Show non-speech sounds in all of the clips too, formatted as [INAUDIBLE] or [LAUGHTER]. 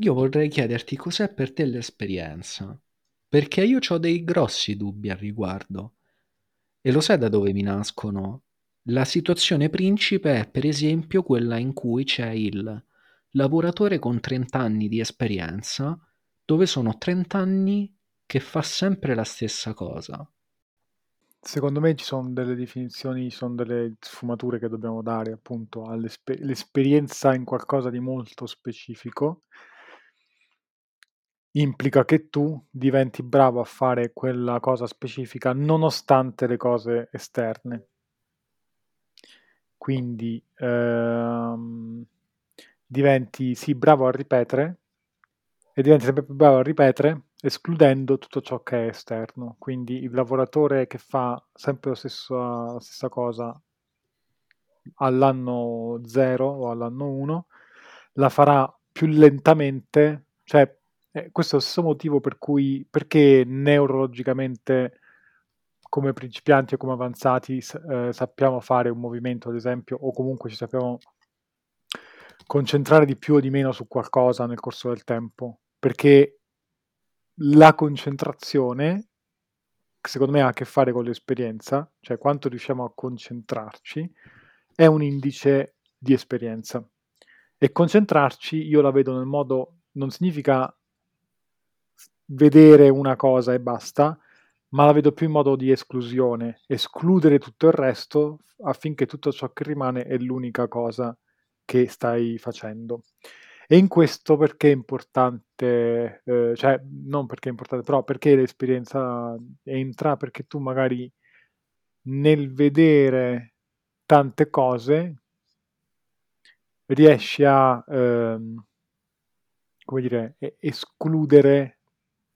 io vorrei chiederti cos'è per te l'esperienza, perché io ho dei grossi dubbi al riguardo. E lo sai da dove mi nascono? La situazione principe è per esempio quella in cui c'è il lavoratore con 30 anni di esperienza, dove sono 30 anni che fa sempre la stessa cosa. Secondo me ci sono delle definizioni, ci sono delle sfumature che dobbiamo dare appunto all'esperienza in qualcosa di molto specifico. Implica che tu diventi bravo a fare quella cosa specifica nonostante le cose esterne. Quindi ehm, diventi sì bravo a ripetere e diventi sempre più bravo a ripetere escludendo tutto ciò che è esterno. Quindi il lavoratore che fa sempre lo stesso, la stessa cosa all'anno 0 o all'anno 1 la farà più lentamente, cioè eh, questo è lo stesso motivo per cui perché neurologicamente come principianti o come avanzati eh, sappiamo fare un movimento, ad esempio, o comunque ci sappiamo concentrare di più o di meno su qualcosa nel corso del tempo, perché la concentrazione, secondo me ha a che fare con l'esperienza, cioè quanto riusciamo a concentrarci, è un indice di esperienza. E concentrarci io la vedo nel modo, non significa vedere una cosa e basta, ma la vedo più in modo di esclusione, escludere tutto il resto affinché tutto ciò che rimane è l'unica cosa che stai facendo. E in questo perché è importante, eh, cioè non perché è importante, però perché l'esperienza entra, perché tu magari nel vedere tante cose riesci a, ehm, come dire, escludere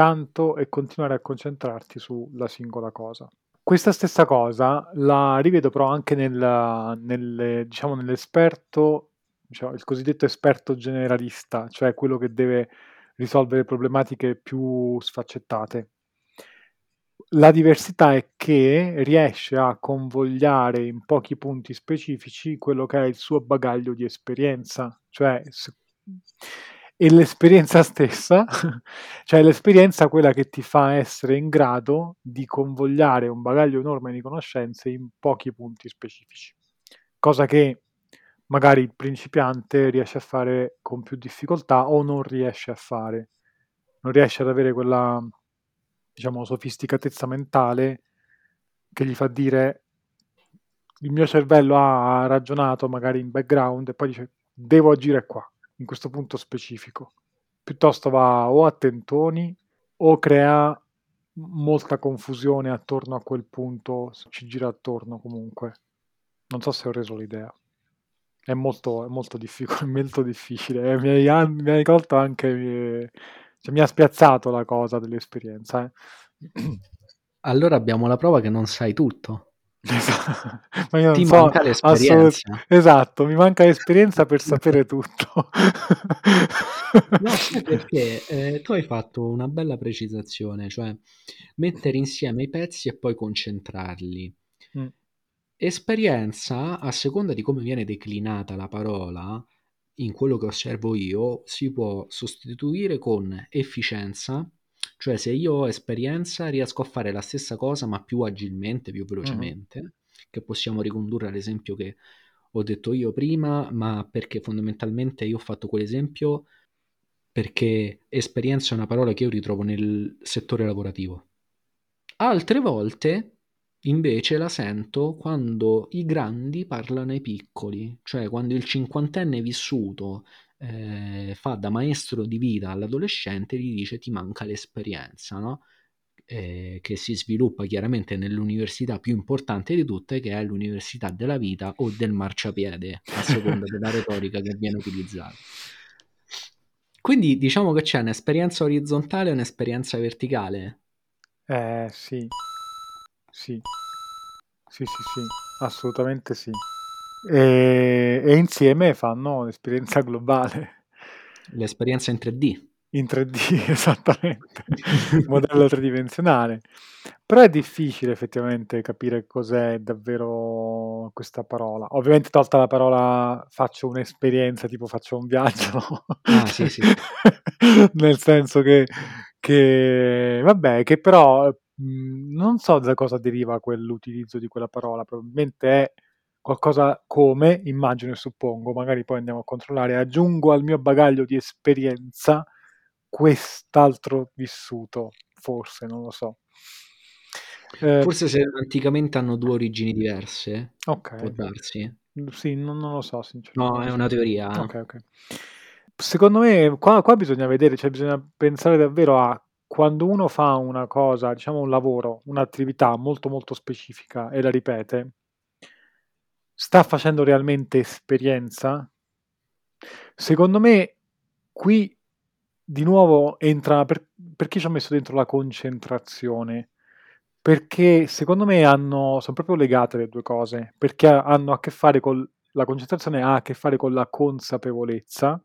tanto e continuare a concentrarti sulla singola cosa. Questa stessa cosa la rivedo però anche nel, nel, diciamo, nell'esperto diciamo, il cosiddetto esperto generalista, cioè quello che deve risolvere problematiche più sfaccettate. La diversità è che riesce a convogliare in pochi punti specifici quello che è il suo bagaglio di esperienza, cioè e l'esperienza [LAUGHS] stessa, cioè l'esperienza quella che ti fa essere in grado di convogliare un bagaglio enorme di conoscenze in pochi punti specifici, cosa che magari il principiante riesce a fare con più difficoltà o non riesce a fare. Non riesce ad avere quella, diciamo, sofisticatezza mentale che gli fa dire il mio cervello ha ragionato magari in background e poi dice devo agire qua, in questo punto specifico. Piuttosto va o a tentoni o crea molta confusione attorno a quel punto, ci gira attorno comunque. Non so se ho reso l'idea. È molto, è molto, diffic- [LAUGHS] molto difficile. Eh, mi, hai, mi hai colto anche. Cioè, mi ha spiazzato la cosa dell'esperienza. Eh. Allora abbiamo la prova che non sai tutto. Esatto. [LAUGHS] Ma io Ti so, manca l'esperienza. Assolut- esatto, mi manca l'esperienza per sapere tutto. no, perché eh, tu hai fatto una bella precisazione, cioè mettere insieme i pezzi e poi concentrarli. Mm. Esperienza, a seconda di come viene declinata la parola, in quello che osservo io, si può sostituire con efficienza, cioè se io ho esperienza riesco a fare la stessa cosa ma più agilmente, più velocemente, mm-hmm. che possiamo ricondurre all'esempio che ho detto io prima, ma perché fondamentalmente io ho fatto quell'esempio perché esperienza è una parola che io ritrovo nel settore lavorativo. Altre volte Invece la sento quando i grandi parlano ai piccoli, cioè quando il cinquantenne vissuto eh, fa da maestro di vita all'adolescente gli dice ti manca l'esperienza, no? Eh, che si sviluppa chiaramente nell'università più importante di tutte, che è l'università della vita o del marciapiede, a seconda della [LAUGHS] retorica che viene utilizzata. Quindi diciamo che c'è un'esperienza orizzontale e un'esperienza verticale. Eh sì. Sì. Sì, sì, sì, assolutamente sì. E, e insieme fanno un'esperienza [LAUGHS] globale. L'esperienza in 3D. in 3D, [LAUGHS] esattamente, modello tridimensionale. Però è difficile effettivamente capire cos'è davvero questa parola. Ovviamente tolta la parola faccio un'esperienza, tipo faccio un viaggio. Ah, sì, sì. [LAUGHS] Nel senso che, che, vabbè, che però mh, non so da cosa deriva quell'utilizzo di quella parola, probabilmente è qualcosa come, immagino e suppongo, magari poi andiamo a controllare, aggiungo al mio bagaglio di esperienza quest'altro vissuto, forse, non lo so. Eh, forse se anticamente hanno due origini diverse, okay. può darsi. Sì, non, non lo so, sinceramente. No, è una teoria. Ok, ok. Secondo me qua, qua bisogna vedere, cioè bisogna pensare davvero a quando uno fa una cosa, diciamo un lavoro, un'attività molto molto specifica e la ripete, sta facendo realmente esperienza? Secondo me qui di nuovo entra per, perché ci ho messo dentro la concentrazione? Perché secondo me hanno, sono proprio legate le due cose, perché hanno a che fare con la concentrazione ha a che fare con la consapevolezza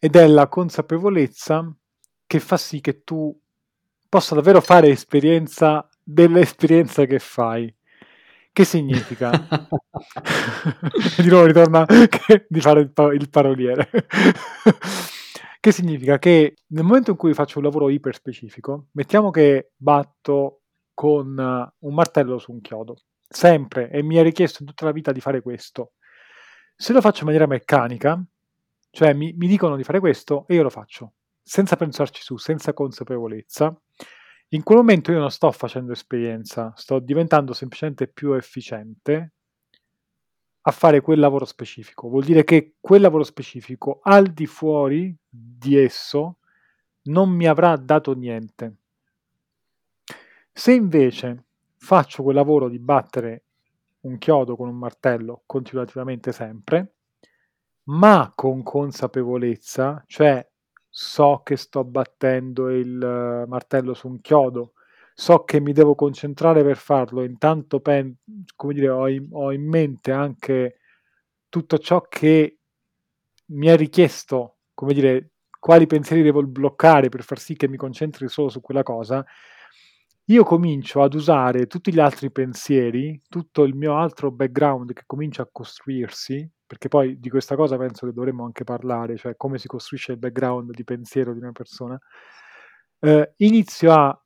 ed è la consapevolezza che fa sì che tu possa davvero fare esperienza dell'esperienza che fai. Che significa? [LAUGHS] di nuovo ritorna di fare il, il paroliere. [LAUGHS] Che significa che nel momento in cui faccio un lavoro iper specifico, mettiamo che batto con un martello su un chiodo, sempre, e mi è richiesto tutta la vita di fare questo. Se lo faccio in maniera meccanica, cioè mi, mi dicono di fare questo e io lo faccio, senza pensarci su, senza consapevolezza, in quel momento io non sto facendo esperienza, sto diventando semplicemente più efficiente a fare quel lavoro specifico. Vuol dire che quel lavoro specifico, al di fuori di esso, non mi avrà dato niente. Se invece faccio quel lavoro di battere un chiodo con un martello continuativamente sempre, ma con consapevolezza, cioè so che sto battendo il martello su un chiodo, so che mi devo concentrare per farlo, intanto pen- come dire, ho, in, ho in mente anche tutto ciò che mi è richiesto, come dire, quali pensieri devo bloccare per far sì che mi concentri solo su quella cosa, io comincio ad usare tutti gli altri pensieri, tutto il mio altro background che comincia a costruirsi, perché poi di questa cosa penso che dovremmo anche parlare, cioè come si costruisce il background di pensiero di una persona, eh, inizio a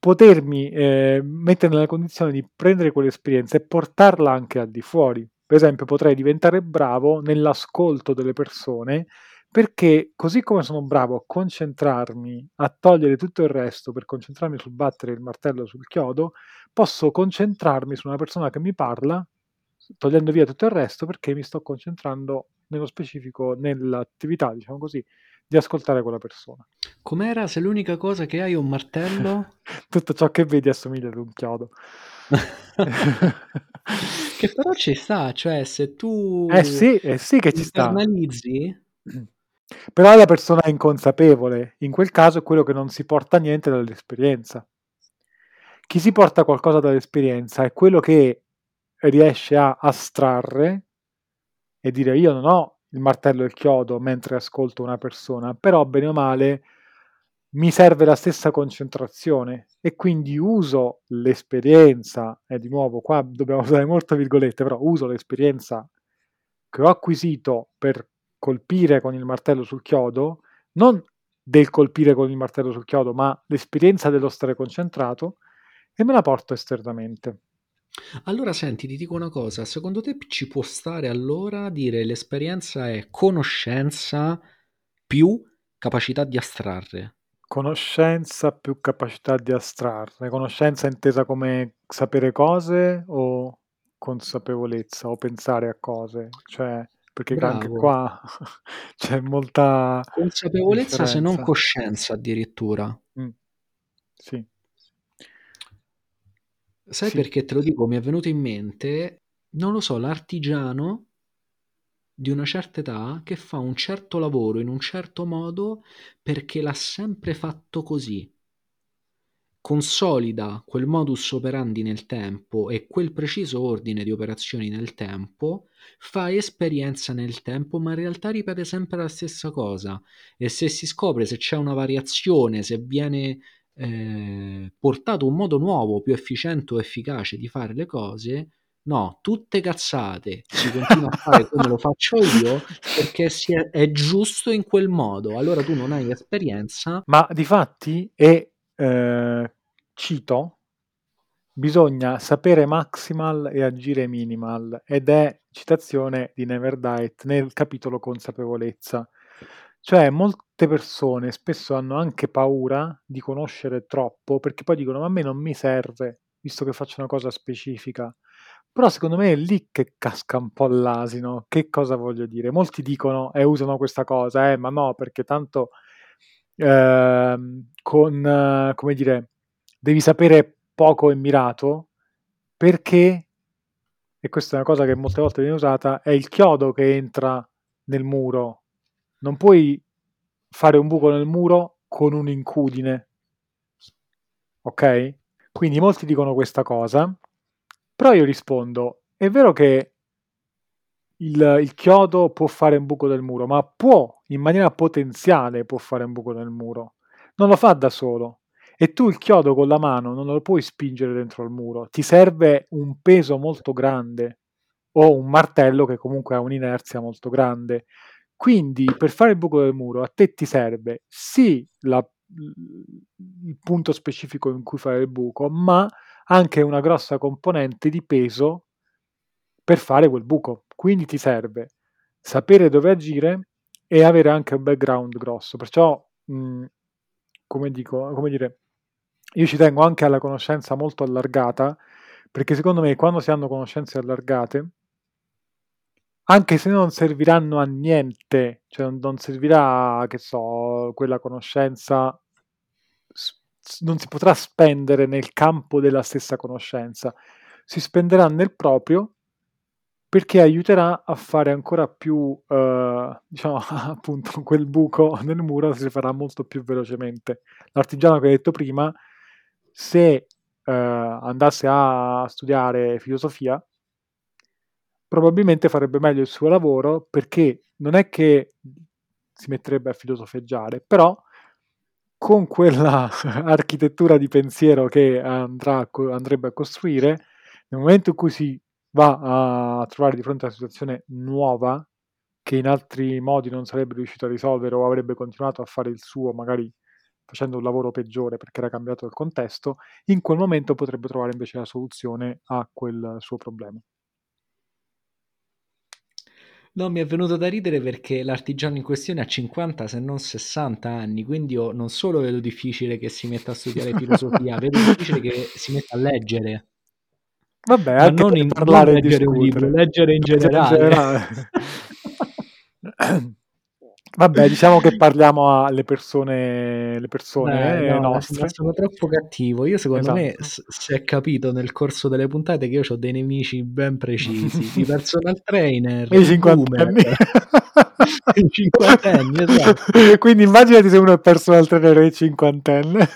potermi eh, mettere nella condizione di prendere quell'esperienza e portarla anche al di fuori. Per esempio, potrei diventare bravo nell'ascolto delle persone perché così come sono bravo a concentrarmi, a togliere tutto il resto per concentrarmi sul battere il martello sul chiodo, posso concentrarmi su una persona che mi parla, togliendo via tutto il resto perché mi sto concentrando nello specifico nell'attività, diciamo così, di ascoltare quella persona. Com'era se l'unica cosa che hai è un martello? [LAUGHS] Tutto ciò che vedi assomiglia ad un chiodo. [LAUGHS] che però ci sta, cioè se tu eh sì, eh sì che ci sta. analizzi però la persona è inconsapevole, in quel caso è quello che non si porta niente dall'esperienza. Chi si porta qualcosa dall'esperienza è quello che riesce a astrarre e dire io non ho il martello e il chiodo mentre ascolto una persona, però bene o male mi serve la stessa concentrazione e quindi uso l'esperienza, e di nuovo qua dobbiamo [LAUGHS] usare molto virgolette, però uso l'esperienza che ho acquisito per colpire con il martello sul chiodo, non del colpire con il martello sul chiodo, ma l'esperienza dello stare concentrato e me la porto esternamente. Allora senti, ti dico una cosa, secondo te ci può stare allora dire l'esperienza è conoscenza più capacità di astrarre? Conoscenza più capacità di astrarre. Conoscenza intesa come sapere cose o consapevolezza o pensare a cose? Cioè, perché Bravo. anche qua [LAUGHS] c'è molta consapevolezza differenza. se non coscienza addirittura. Mm. Sì. Sai sì. perché te lo dico? Mi è venuto in mente, non lo so, l'artigiano di una certa età che fa un certo lavoro in un certo modo perché l'ha sempre fatto così. Consolida quel modus operandi nel tempo e quel preciso ordine di operazioni nel tempo, fa esperienza nel tempo, ma in realtà ripete sempre la stessa cosa. E se si scopre se c'è una variazione, se viene eh, portato un modo nuovo, più efficiente o efficace di fare le cose, no, tutte cazzate, si continua a fare come lo faccio io perché è, è, giusto in quel modo. Allora tu non hai esperienza. Ma di fatti è eh, cito, bisogna sapere maximal e agire minimal ed è citazione di Never Diet nel capitolo consapevolezza. Cioè molte persone spesso hanno anche paura di conoscere troppo perché poi dicono ma a me non mi serve visto che faccio una cosa specifica. Però secondo me è lì che casca un po' l'asino. Che cosa voglio dire? Molti dicono e usano questa cosa, eh, ma no, perché tanto eh, con, come dire, devi sapere poco e mirato perché, e questa è una cosa che molte volte viene usata, è il chiodo che entra nel muro. Non puoi fare un buco nel muro con un'incudine. Ok? Quindi molti dicono questa cosa, però io rispondo, è vero che il, il, chiodo può fare un buco nel muro, ma può, in maniera potenziale, può fare un buco nel muro. Non lo fa da solo. E tu il chiodo con la mano non lo puoi spingere dentro il muro, ti serve un peso molto grande o un martello che comunque ha un'inerzia molto grande. Quindi per fare il buco del muro a te ti serve sì la, il punto specifico in cui fare il buco, ma anche una grossa componente di peso per fare quel buco. Quindi ti serve sapere dove agire e avere anche un background grosso. Perciò, mh, come, dico, come dire, io ci tengo anche alla conoscenza molto allargata, perché secondo me quando si hanno conoscenze allargate, anche se non serviranno a niente, cioè non servirà, che so, quella conoscenza, non si potrà spendere nel campo della stessa conoscenza, si spenderà nel proprio perché aiuterà a fare ancora più, eh, diciamo, [LAUGHS] appunto, quel buco nel muro si farà molto più velocemente. L'artigiano che hai detto prima se eh, andasse a studiare filosofia, probabilmente farebbe meglio il suo lavoro perché non è che si metterebbe a filosofeggiare, però con quella [LAUGHS] architettura di pensiero che andrà, andrebbe a costruire, nel momento in cui si va a trovare di fronte a una situazione nuova, che in altri modi non sarebbe riuscito a risolvere o avrebbe continuato a fare il suo, magari facendo un lavoro peggiore perché era cambiato il contesto, in quel momento potrebbe trovare invece la soluzione a quel suo problema. No, mi è venuto da ridere perché l'artigiano in questione ha 50 se non 60 anni, quindi io non solo vedo difficile che si metta a studiare [LAUGHS] filosofia, vedo difficile che si metta a leggere. Vabbè, Ma non, in, parlare non leggere un libro, leggere in generale. In generale. [LAUGHS] Vabbè, diciamo che parliamo alle persone, le persone Beh, no, nostre. Sono troppo cattivo. Io, secondo esatto. me, s- si è capito nel corso delle puntate che io ho dei nemici ben precisi: [LAUGHS] i personal trainer, i cinquantenni. [LAUGHS] I cinquantenni, esatto. Quindi immaginati se uno è personal trainer e cinquantenne.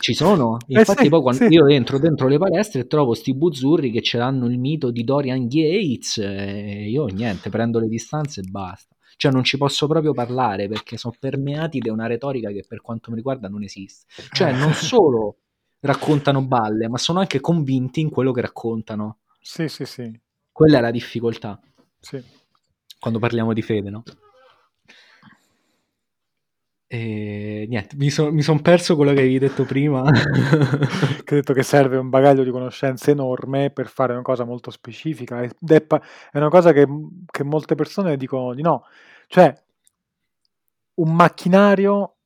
Ci sono, eh, infatti, eh sì, poi quando sì. io entro dentro le palestre e trovo sti buzzurri che ce l'hanno il mito di Dorian Gates, e io niente, prendo le distanze e basta cioè non ci posso proprio parlare perché sono permeati da una retorica che per quanto mi riguarda non esiste. Cioè [LAUGHS] non solo raccontano balle, ma sono anche convinti in quello che raccontano. Sì, sì, sì. Quella è la difficoltà. Sì. Quando parliamo di fede, no? E niente, mi sono son perso quello che avevi detto prima. [LAUGHS] che detto che serve un bagaglio di conoscenze enorme per fare una cosa molto specifica. Ed è, è una cosa che, che molte persone dicono di no. Cioè, un macchinario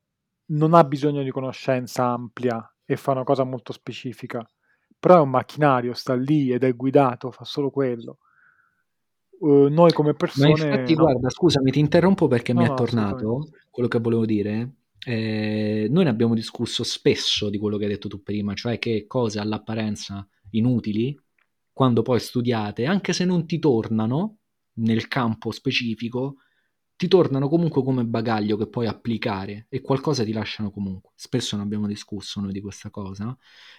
non ha bisogno di conoscenza ampia e fa una cosa molto specifica, però è un macchinario, sta lì ed è guidato, fa solo quello. Uh, noi come persone... Ma infatti, no. guarda, scusami, ti interrompo perché no, mi è tornato quello che volevo dire. Eh, noi ne abbiamo discusso spesso di quello che hai detto tu prima, cioè che cose all'apparenza inutili, quando poi studiate, anche se non ti tornano nel campo specifico, ti tornano comunque come bagaglio che puoi applicare e qualcosa ti lasciano comunque. Spesso ne abbiamo discusso noi di questa cosa.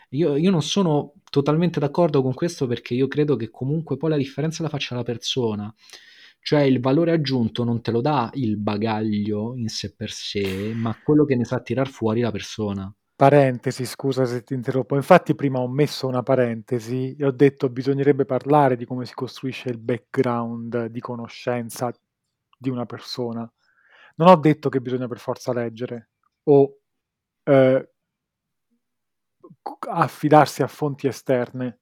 Io, io, non sono totalmente d'accordo con questo perché io credo che comunque poi la differenza la faccia la persona. Cioè il valore aggiunto non te lo dà il bagaglio in sé per sé, ma quello che ne sa tirar fuori la persona. Parentesi, scusa se ti interrompo. Infatti prima ho messo una parentesi e ho detto bisognerebbe parlare di come si costruisce il background di conoscenza di una persona. Non ho detto che bisogna per forza leggere o eh, affidarsi a fonti esterne.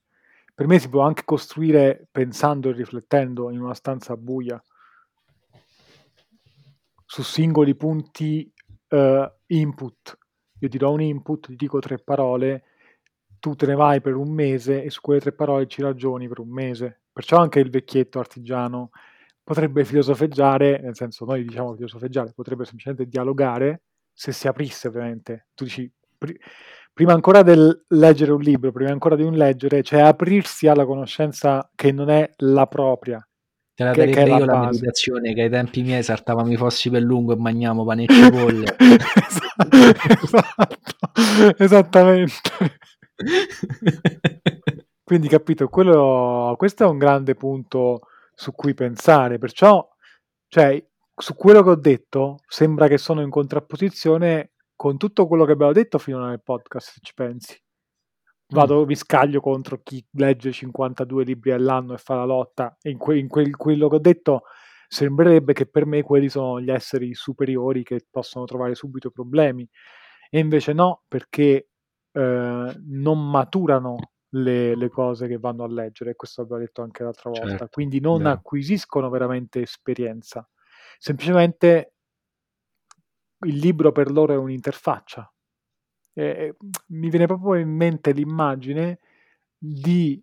Per me si può anche costruire pensando e riflettendo in una stanza buia su singoli punti uh, input. Io ti do un input, ti dico tre parole, tu te ne vai per un mese e su quelle tre parole ci ragioni per un mese. Perciò anche il vecchietto artigiano potrebbe filosofeggiare, nel senso noi diciamo filosofeggiare, potrebbe semplicemente dialogare se si aprisse ovviamente. Tu dici, pr- prima ancora del leggere un libro, prima ancora di un leggere, cioè aprirsi alla conoscenza che non è la propria. Te la darei io la, la meditazione che ai tempi miei saltavamo i fossi per lungo e mangiamo panecci e polle. [LAUGHS] esatto, esattamente. [LAUGHS] Quindi capito, quello, questo è un grande punto su cui pensare. Perciò, cioè, su quello che ho detto, sembra che sono in contrapposizione con tutto quello che abbiamo detto fino nel podcast, se ci pensi. Vado, mm. mi scaglio contro chi legge 52 libri all'anno e fa la lotta. E in, que, in quel, quello che ho detto sembrerebbe che per me quelli sono gli esseri superiori che possono trovare subito problemi. E invece no, perché eh, non maturano le, le, cose che vanno a leggere, questo abbiamo detto anche l'altra volta, certo, quindi non beh. acquisiscono veramente esperienza, semplicemente il libro per loro è un'interfaccia. E, mi viene proprio in mente l'immagine di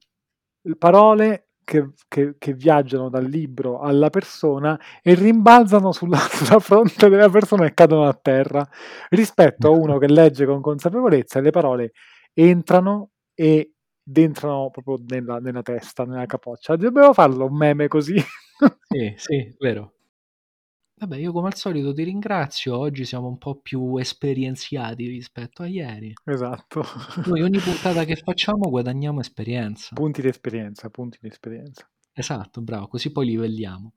parole che, che, che, viaggiano dal libro alla persona e rimbalzano sulla, sulla, [LAUGHS] fronte della persona e cadono a terra, rispetto a uno che legge con consapevolezza le parole entrano e entrano proprio nella, nella, testa, nella capoccia. Dobbiamo farlo un meme così. sì, sì, vero. Vabbè, io come al solito ti ringrazio, oggi siamo un po' più esperienziati rispetto a ieri. Esatto. Noi ogni puntata che facciamo guadagniamo esperienza. Punti di esperienza, punti di esperienza. Esatto, bravo, così poi livelliamo.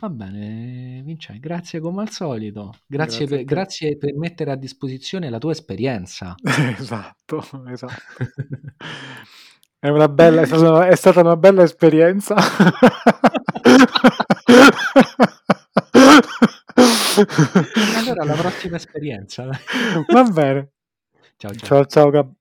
Va bene, Vincenzo, grazie come al solito. Grazie, grazie, per, grazie per mettere a disposizione la tua esperienza. [LAUGHS] esatto, esatto. È, una bella, è, [LAUGHS] stata, è stata una bella esperienza. allora, la prossima esperienza. Va bene. Ciao, ciao. Ciao, ciao.